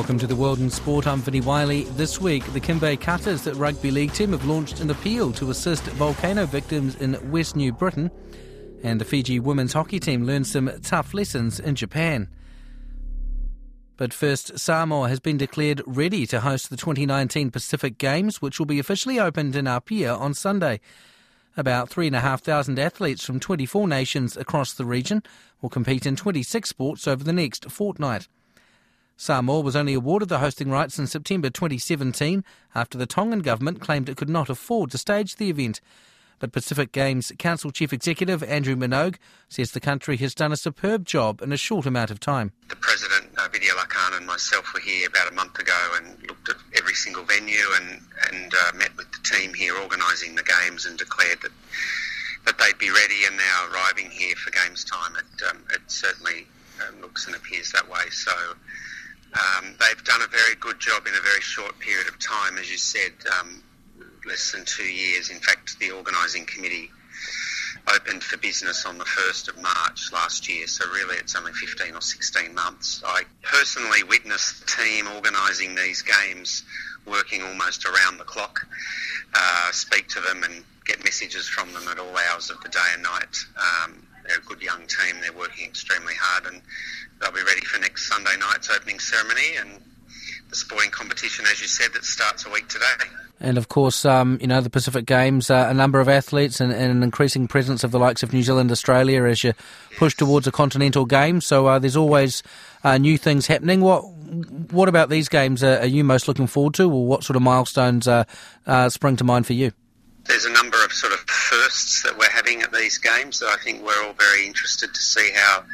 Welcome to the World in Sport. I'm Vinnie Wylie. This week, the Kimbe Cutters that rugby league team have launched an appeal to assist volcano victims in West New Britain, and the Fiji women's hockey team learned some tough lessons in Japan. But first, Samoa has been declared ready to host the 2019 Pacific Games, which will be officially opened in Apia on Sunday. About 3,500 athletes from 24 nations across the region will compete in 26 sports over the next fortnight. Samoa was only awarded the hosting rights in September 2017 after the Tongan government claimed it could not afford to stage the event. But Pacific Games Council Chief Executive Andrew Minogue says the country has done a superb job in a short amount of time. The President, uh, Vidya and myself were here about a month ago and looked at every single venue and, and uh, met with the team here organising the games and declared that that they'd be ready and now arriving here for games time. It, um, it certainly um, looks and appears that way. So um, they've done a very good job in a very short period of time, as you said, um, less than two years. In fact, the organising committee opened for business on the 1st of March last year, so really it's only 15 or 16 months. I personally witnessed the team organising these games working almost around the clock, uh, speak to them and get messages from them at all hours of the day and night. Um, they're a good young team, they're working extremely hard and they'll be ready for next Sunday night's opening ceremony and the sporting competition, as you said, that starts a week today. And of course, um, you know, the Pacific Games, uh, a number of athletes and, and, an increasing presence of the likes of New Zealand, Australia as you push towards a continental game. So uh, there's always uh, new things happening. What what about these games are you most looking forward to, or what sort of milestones uh, uh, spring to mind for you? There's a number of sort of firsts that we're having at these games that I think we're all very interested to see how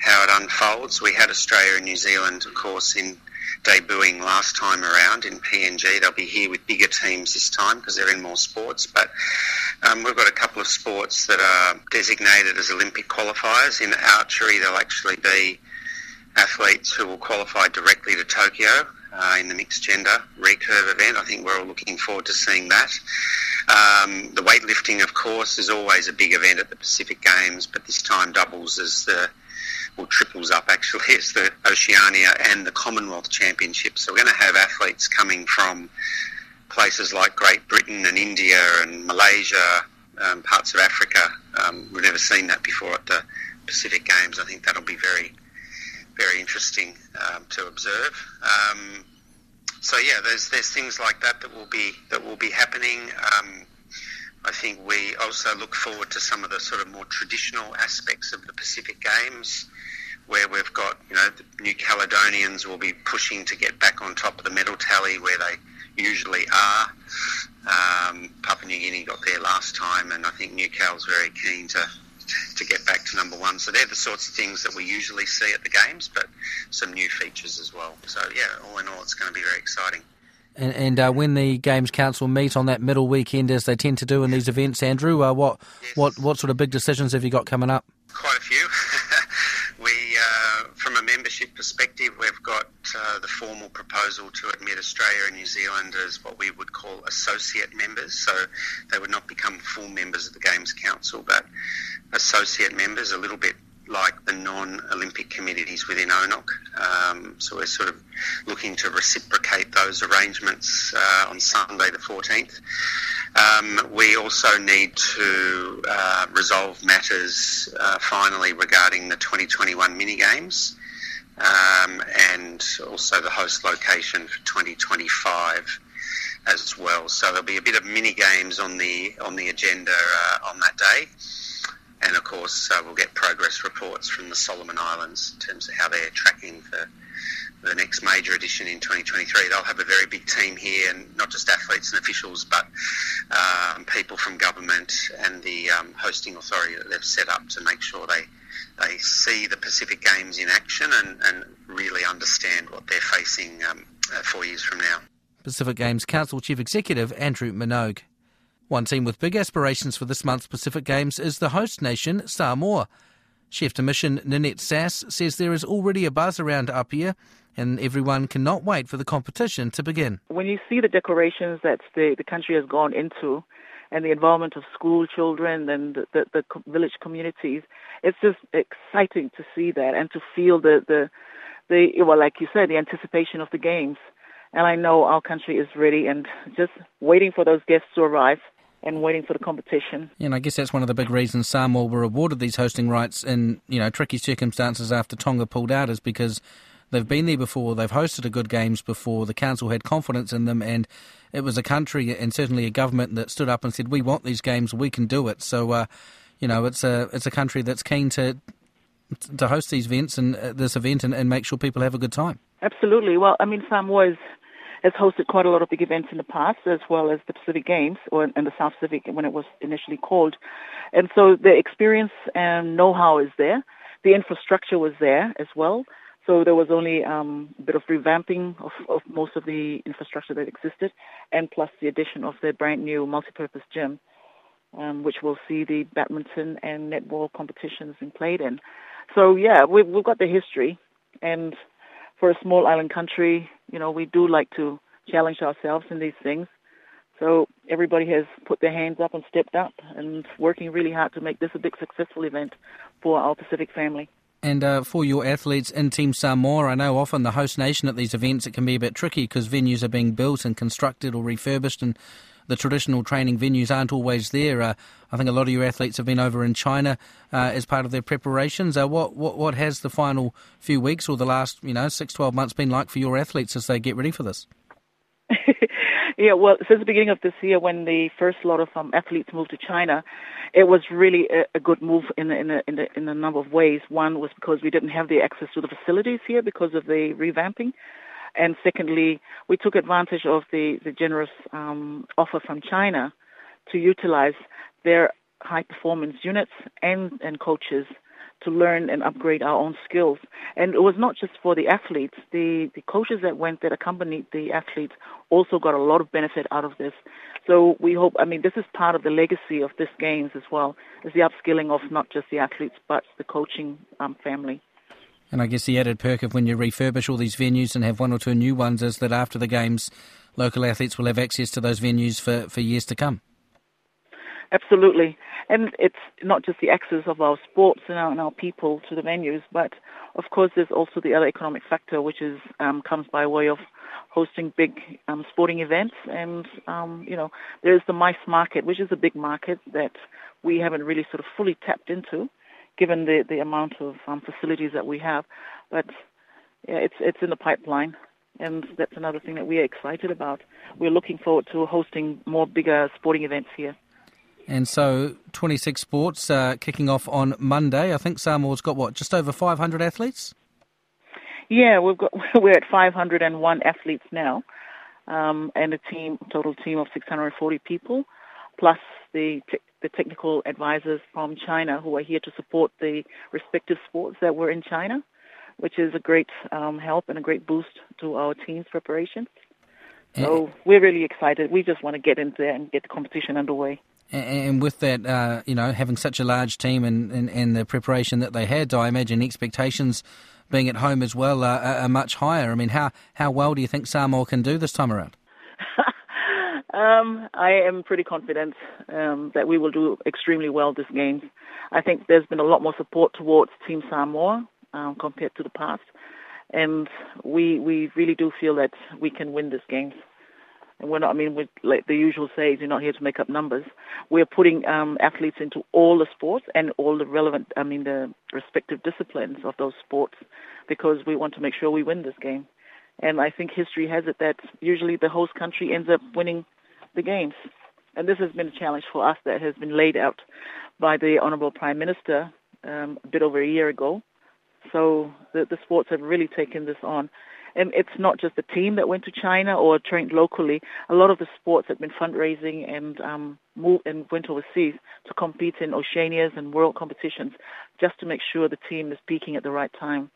how it unfolds. We had Australia and New Zealand, of course, in debuting last time around in PNG. They'll be here with bigger teams this time because they're in more sports. But um, we've got a couple of sports that are designated as Olympic qualifiers. In archery, there'll actually be athletes who will qualify directly to Tokyo uh, in the mixed gender recurve event. I think we're all looking forward to seeing that. Um, the weightlifting, of course, is always a big event at the Pacific Games, but this time doubles as the or triples up actually as the Oceania and the Commonwealth Championships. So we're going to have athletes coming from places like Great Britain and India and Malaysia, um, parts of Africa. Um, we've never seen that before at the Pacific Games. I think that'll be very, very interesting um, to observe. Um, so yeah, there's there's things like that that will be that will be happening. Um, I think we also look forward to some of the sort of more traditional aspects of the Pacific Games where we've got, you know, the New Caledonians will be pushing to get back on top of the medal tally where they usually are. Um, Papua New Guinea got there last time, and I think New Cal's very keen to to get back to number one. So they're the sorts of things that we usually see at the games, but some new features as well. So yeah, all in all, it's going to be very exciting. And, and uh, when the Games Council meet on that middle weekend, as they tend to do in these events, Andrew, uh, what yes. what what sort of big decisions have you got coming up? Quite a few. from a membership perspective, we've got uh, the formal proposal to admit Australia and New Zealand as what we would call associate members. So they would not become full members of the Games Council, but associate members, a little bit like the non-Olympic committees within ONOC. Um, so we're sort of looking to reciprocate those arrangements uh, on Sunday the 14th. Um, we also need to uh, resolve matters uh, finally regarding the 2021 mini games um, and also the host location for 2025 as well. So there'll be a bit of mini games on the on the agenda uh, on that day, and of course uh, we'll get progress reports from the Solomon Islands in terms of how they're tracking for the next major edition in 2023. They'll have a very big team here, and not just athletes and officials, but um, people from government and the um, hosting authority that they've set up to make sure they they see the Pacific Games in action and, and really understand what they're facing um, uh, four years from now. Pacific Games Council Chief Executive Andrew Minogue. One team with big aspirations for this month's Pacific Games is the host nation, Samoa. Chef de Mission Nanette Sass says there is already a buzz around Apia and everyone cannot wait for the competition to begin. When you see the decorations that the, the country has gone into and the involvement of school children and the, the, the village communities, it's just exciting to see that and to feel the, the, the, well, like you said, the anticipation of the games. And I know our country is ready and just waiting for those guests to arrive and waiting for the competition. Yeah, and I guess that's one of the big reasons Samoa were awarded these hosting rights in you know tricky circumstances after Tonga pulled out is because they've been there before, they've hosted a good games before, the council had confidence in them, and it was a country and certainly a government that stood up and said, "We want these games, we can do it." So, uh, you know, it's a it's a country that's keen to to host these events and uh, this event and, and make sure people have a good time. Absolutely. Well, I mean, Samoa is has hosted quite a lot of big events in the past, as well as the Pacific Games, or in the South Pacific when it was initially called. And so the experience and know-how is there. The infrastructure was there as well. So there was only um, a bit of revamping of, of most of the infrastructure that existed, and plus the addition of the brand new multi-purpose gym, um, which will see the badminton and netball competitions being played in. So yeah, we've, we've got the history, and for a small island country, you know, we do like to challenge ourselves in these things. So everybody has put their hands up and stepped up and working really hard to make this a big successful event for our Pacific family. And uh, for your athletes in Team Samoa, I know often the host nation at these events it can be a bit tricky because venues are being built and constructed or refurbished, and the traditional training venues aren't always there. Uh, I think a lot of your athletes have been over in China uh, as part of their preparations. Uh, what, what what has the final few weeks or the last you know six twelve months been like for your athletes as they get ready for this? yeah, well, since the beginning of this year, when the first lot of um, athletes moved to China, it was really a, a good move in in, a, in, a, in a number of ways. One was because we didn't have the access to the facilities here because of the revamping. And secondly, we took advantage of the, the generous um, offer from China to utilize their high performance units and, and coaches to learn and upgrade our own skills. And it was not just for the athletes. The, the coaches that went that accompanied the athletes also got a lot of benefit out of this. So we hope, I mean, this is part of the legacy of this games as well, is the upskilling of not just the athletes, but the coaching um, family. And I guess the added perk of when you refurbish all these venues and have one or two new ones is that after the games, local athletes will have access to those venues for, for years to come. Absolutely. And it's not just the access of our sports and our, and our people to the venues, but of course there's also the other economic factor, which is um, comes by way of hosting big um, sporting events. And, um, you know, there's the MICE market, which is a big market that we haven't really sort of fully tapped into, given the, the amount of um, facilities that we have. But yeah, it's, it's in the pipeline. And that's another thing that we are excited about. We're looking forward to hosting more bigger sporting events here. And so 26 sports uh, kicking off on Monday. I think Samoa's got what, just over 500 athletes? Yeah, we've got we're at 501 athletes now, um, and a team total team of 640 people, plus the te- the technical advisors from China who are here to support the respective sports that were in China, which is a great um, help and a great boost to our team's preparation. So we're really excited. We just want to get in there and get the competition underway. And with that, uh, you know, having such a large team and, and, and, the preparation that they had, I imagine expectations being at home as well are, are much higher. I mean, how, how well do you think Samoa can do this time around? um, I am pretty confident um, that we will do extremely well this game. I think there's been a lot more support towards Team Samoa um, compared to the past, and we we really do feel that we can win this game. and we're not. I mean, we like the usual says, you're not here to make up numbers. We're putting um, athletes into all the sports and all the relevant, I mean, the respective disciplines of those sports, because we want to make sure we win this game. And I think history has it that usually the host country ends up winning the games. And this has been a challenge for us that has been laid out by the Honourable Prime Minister um, a bit over a year ago. So the, the sports have really taken this on. And it's not just the team that went to China or trained locally. A lot of the sports have been fundraising and um, moved and went overseas to compete in Oceanias and world competitions, just to make sure the team is peaking at the right time.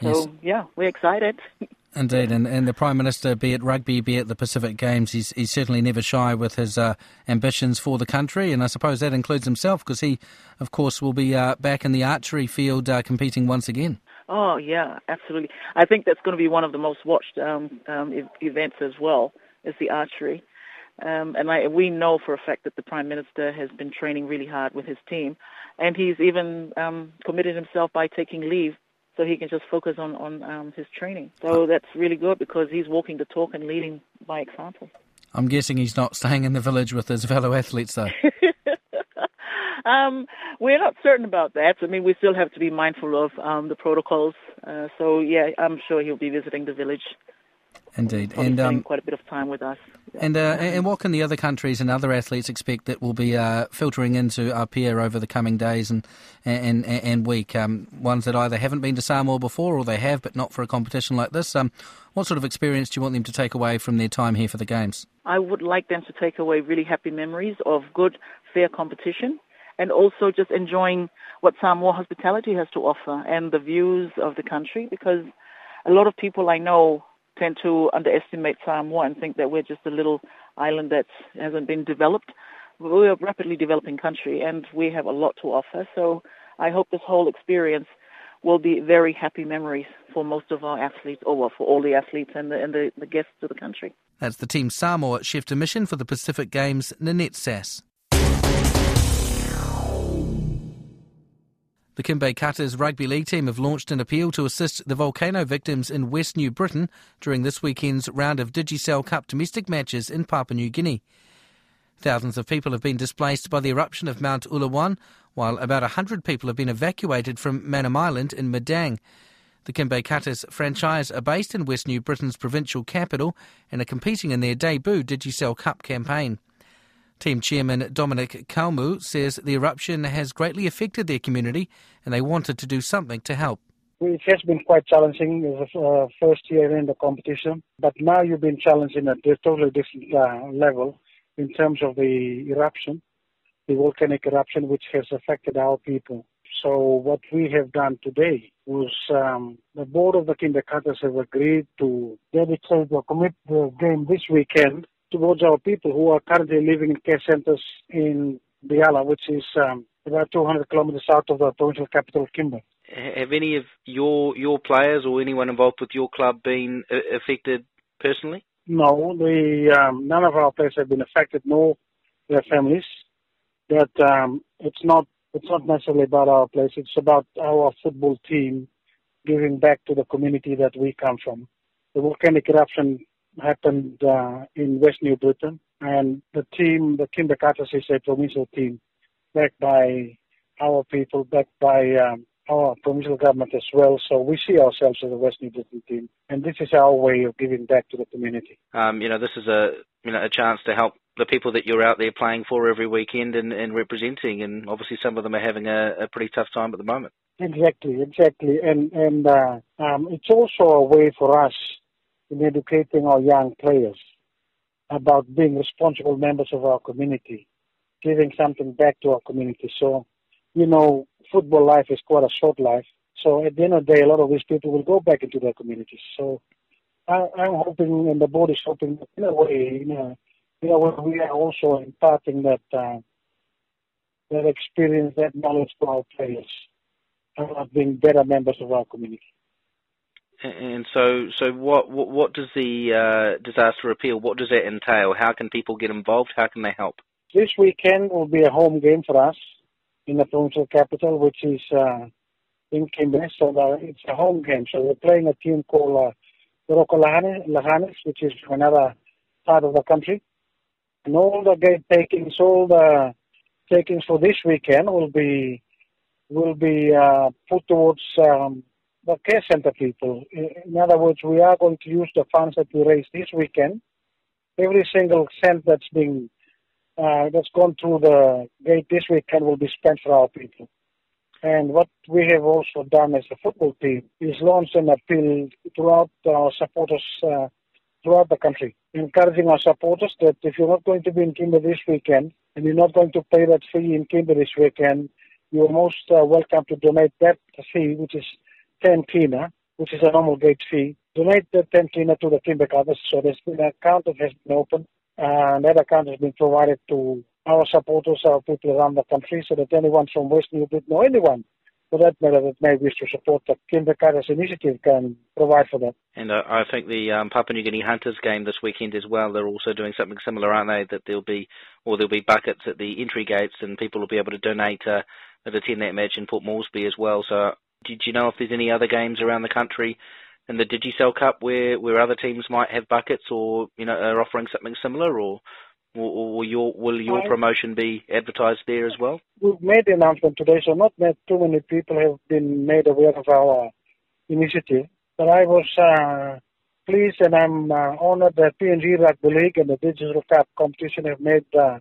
So yes. yeah, we're excited. Indeed, and, and the Prime Minister, be it rugby, be it the Pacific Games, he's, he's certainly never shy with his uh, ambitions for the country, and I suppose that includes himself because he, of course, will be uh, back in the archery field uh, competing once again. Oh yeah, absolutely. I think that's going to be one of the most watched um, um, events as well, is the archery. Um, and I, we know for a fact that the Prime Minister has been training really hard with his team, and he's even um, committed himself by taking leave so he can just focus on on um, his training. So that's really good because he's walking the talk and leading by example. I'm guessing he's not staying in the village with his fellow athletes, though. um, we're not certain about that. I mean, we still have to be mindful of um, the protocols. Uh, so yeah, I'm sure he'll be visiting the village Indeed, and um, quite a bit of time with us. And uh, and what can the other countries and other athletes expect that will be uh, filtering into our Apia over the coming days and and and week? Um, ones that either haven't been to Samoa before or they have, but not for a competition like this. Um, what sort of experience do you want them to take away from their time here for the games? I would like them to take away really happy memories of good, fair competition, and also just enjoying what Samoa hospitality has to offer and the views of the country because a lot of people I know tend to underestimate Samoa and think that we're just a little island that hasn't been developed. We're a rapidly developing country and we have a lot to offer. So I hope this whole experience will be very happy memories for most of our athletes, or well, for all the athletes and the, and the, the guests of the country. That's the Team Samoa Chef de Mission for the Pacific Games, Nanette Sass. The Kimbe Cutters Rugby League team have launched an appeal to assist the volcano victims in West New Britain during this weekend's round of Digicel Cup domestic matches in Papua New Guinea. Thousands of people have been displaced by the eruption of Mount Ulawun, while about 100 people have been evacuated from Manam Island in Madang. The Kimbe Cutters franchise are based in West New Britain's provincial capital and are competing in their debut Digicel Cup campaign. Team chairman Dominic Kalmu says the eruption has greatly affected their community and they wanted to do something to help. It has been quite challenging as a uh, first year in the competition, but now you've been challenging at a totally different uh, level in terms of the eruption, the volcanic eruption, which has affected our people. So what we have done today was um, the board of the Kimbe have agreed to dedicate or commit the game this weekend towards our people who are currently living in care centers in Bialla, which is um, about 200 kilometers south of the provincial capital, Kimbe. Have any of your your players or anyone involved with your club been uh, affected personally? No, the um, none of our players have been affected, nor their families. But um, it's not it's not necessarily about our players. It's about our football team giving back to the community that we come from. The volcanic eruption happened uh, in West New Britain, and the team, the Cutters, is a provincial team backed by our people, backed by um, our provincial government as well. So we see ourselves as a West New Britain team, and this is our way of giving back to the community. Um, you know, this is a you know a chance to help the people that you're out there playing for every weekend and, and representing, and obviously some of them are having a, a pretty tough time at the moment. Exactly, exactly, and and uh, um, it's also a way for us in educating our young players about being responsible members of our community, giving something back to our community. So, you know, football life is quite a short life. So at the end of the day, a lot of these people will go back into their communities. So I, am hoping, and the board is hoping, in a way, you know, in a way we are also imparting that uh, that experience, that knowledge to our players about being better members of our community. And so, so what, what, what does the uh, disaster appeal? What does that entail? How can people get involved? How can they help? This weekend will be a home game for us in the provincial capital, which is uh, in Kimberley. So it's a home game. So we're playing a team called uh, Roko Lahanis, which is another part of the country. And all the gate takings, all the takings for this weekend will be will be uh, put towards um, the care center people. In other words, we are going to use the funds that we raised this weekend. Every single cent that's being uh, that's gone through the gate this weekend will be spent for our people. And what we have also done as a football team is launch an appeal throughout our supporters uh, throughout the country, encouraging our supporters that if you're not going to be in Kimbe this weekend and you're not going to pay that fee in Kimbe this weekend, you're most uh, welcome to donate that fee, which is 10 kina, which is a normal gate fee. Donate the 10 kina to the Kimbe Cutters. So there's been an account that has been opened, and that account has been provided to our supporters, our people around the country, so that anyone from West New Britain or anyone for that matter that may wish to support the Kimbe Cutters initiative can provide for that. And uh, I think the um, Papua New Guinea Hunters game this weekend as well, they're also doing something similar, aren't they? That there'll be, or there'll be buckets at the entry gates and people will be able to donate uh, attend that match in Port Moresby as well. So did you know if there's any other games around the country in the Digicel Cup where, where other teams might have buckets or, you know, are offering something similar or or, will your will your promotion be advertised there as well? We've made the announcement today, so not that too many people have been made aware of our initiative. But I was uh, pleased and I'm uh, honored that PNG Rugby League and the Digicel Cup competition have made uh,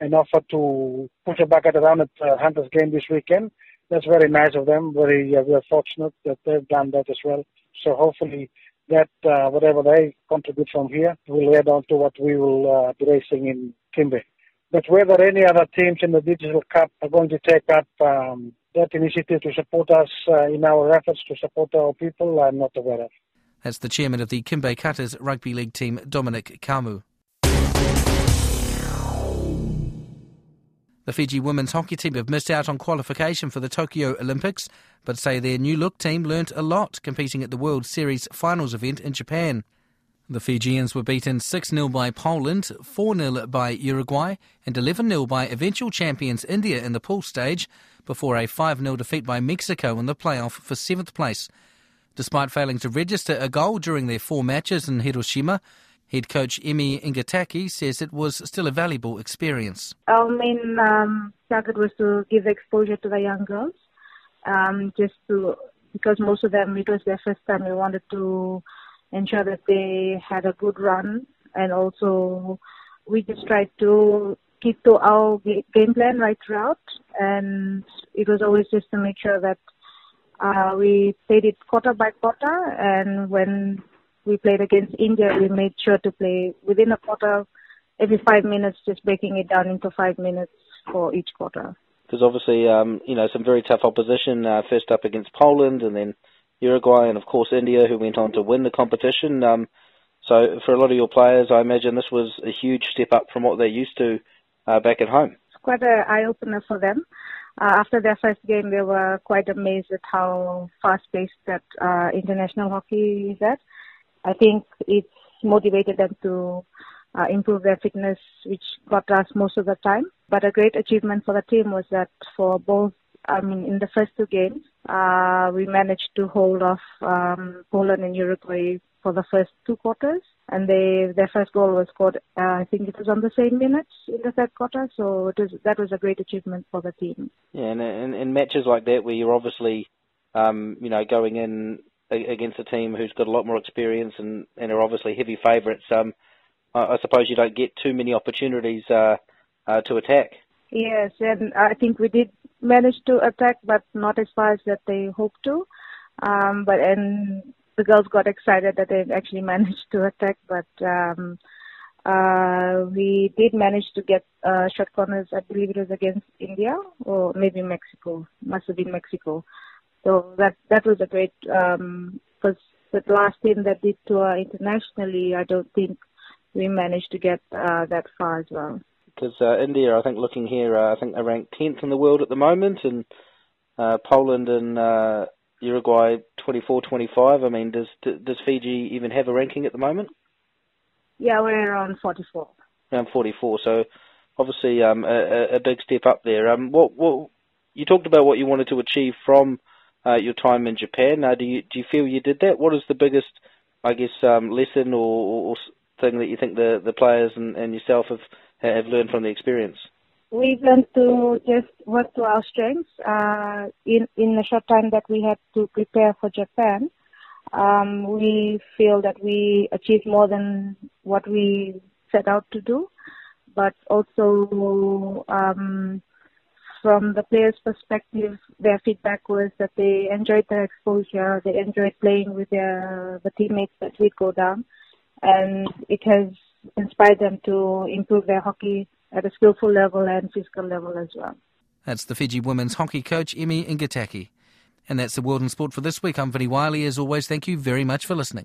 an offer to put a bucket around at uh, Hunters game this weekend. That's very nice of them. Very, uh, we're fortunate that they've done that as well. So hopefully that uh, whatever they contribute from here will add on to what we will uh, be racing in Kimbe. But whether any other teams in the Digicel Cup are going to take up um, that initiative to support us uh, in our efforts to support our people, I'm not aware of. That's the chairman of the Kimbe Cutters Rugby League team, Dominic Kamu. The Fiji women's hockey team have missed out on qualification for the Tokyo Olympics, but say their new look team learnt a lot competing at the World Series finals event in Japan. The Fijians were beaten 6 0 by Poland, 4 0 by Uruguay, and 11 0 by eventual champions India in the pool stage, before a 5 0 defeat by Mexico in the playoff for seventh place. Despite failing to register a goal during their four matches in Hiroshima, Head coach Emi Ingataki says it was still a valuable experience. Our main um, target was to give exposure to the young girls, um, just to because most of them it was their first time. We wanted to ensure that they had a good run, and also we just tried to keep to our game plan right throughout, and it was always just to make sure that uh, we played it quarter by quarter, and when we played against India, we made sure to play within a quarter, every five minutes, just breaking it down into five minutes for each quarter. Because obviously, um, you know, some very tough opposition. Uh, first up against Poland, and then Uruguay, and of course India, who went on to win the competition. Um, so for a lot of your players, I imagine this was a huge step up from what they're used to uh, back at home. It's quite an eye opener for them. Uh, after their first game, they were quite amazed at how fast-paced that uh, international hockey is at. I think it's motivated them to uh, improve their fitness, which got us most of the time. But a great achievement for the team was that for both, I mean, in the first two games, uh, we managed to hold off um, Poland and Uruguay for the first two quarters, and they their first goal was scored. Uh, I think it was on the same minutes in the third quarter. So it was that was a great achievement for the team. Yeah, and in, in matches like that where you're obviously, um, you know, going in against a team who's got a lot more experience and, and are obviously heavy favourites, um, I, suppose you don't get too many opportunities uh, uh, to attack. Yes, and I think we did manage to attack, but not as far as that they hoped to. Um, but and the girls got excited that they actually managed to attack, but um, uh, we did manage to get uh, shot corners. I believe it was against India or maybe Mexico. Must have been Mexico. So that that was a great because um, the last team that did tour internationally, I don't think we managed to get uh, that far as well. Because uh, India, I think looking here, uh, I think they're ranked 10th in the world at the moment, and uh, Poland and uh, Uruguay 24, 25. I mean, does does Fiji even have a ranking at the moment? Yeah, we're around 44. Around 44. So obviously um, a, a big step up there. Um, what what you talked about what you wanted to achieve from your time in Japan. Uh, do you feel you did that? What is the biggest, I guess, um, lesson or, thing that you think the players and, yourself have learned from the experience? We've learned to just work to our strengths. Uh, in in the short time that we had to prepare for Japan, um, we feel that we achieved more than what we set out to do, but also um, from the players' perspective, their feedback was that they enjoyed their exposure, they enjoyed playing with their the teammates that we go down, and it has inspired them to improve their hockey at a skillful level and physical level as well. That's the Fiji women's hockey coach, Emi Ingateki. And that's the World in Sport for this week. I'm Vinnie Wylie. As always, thank you very much for listening.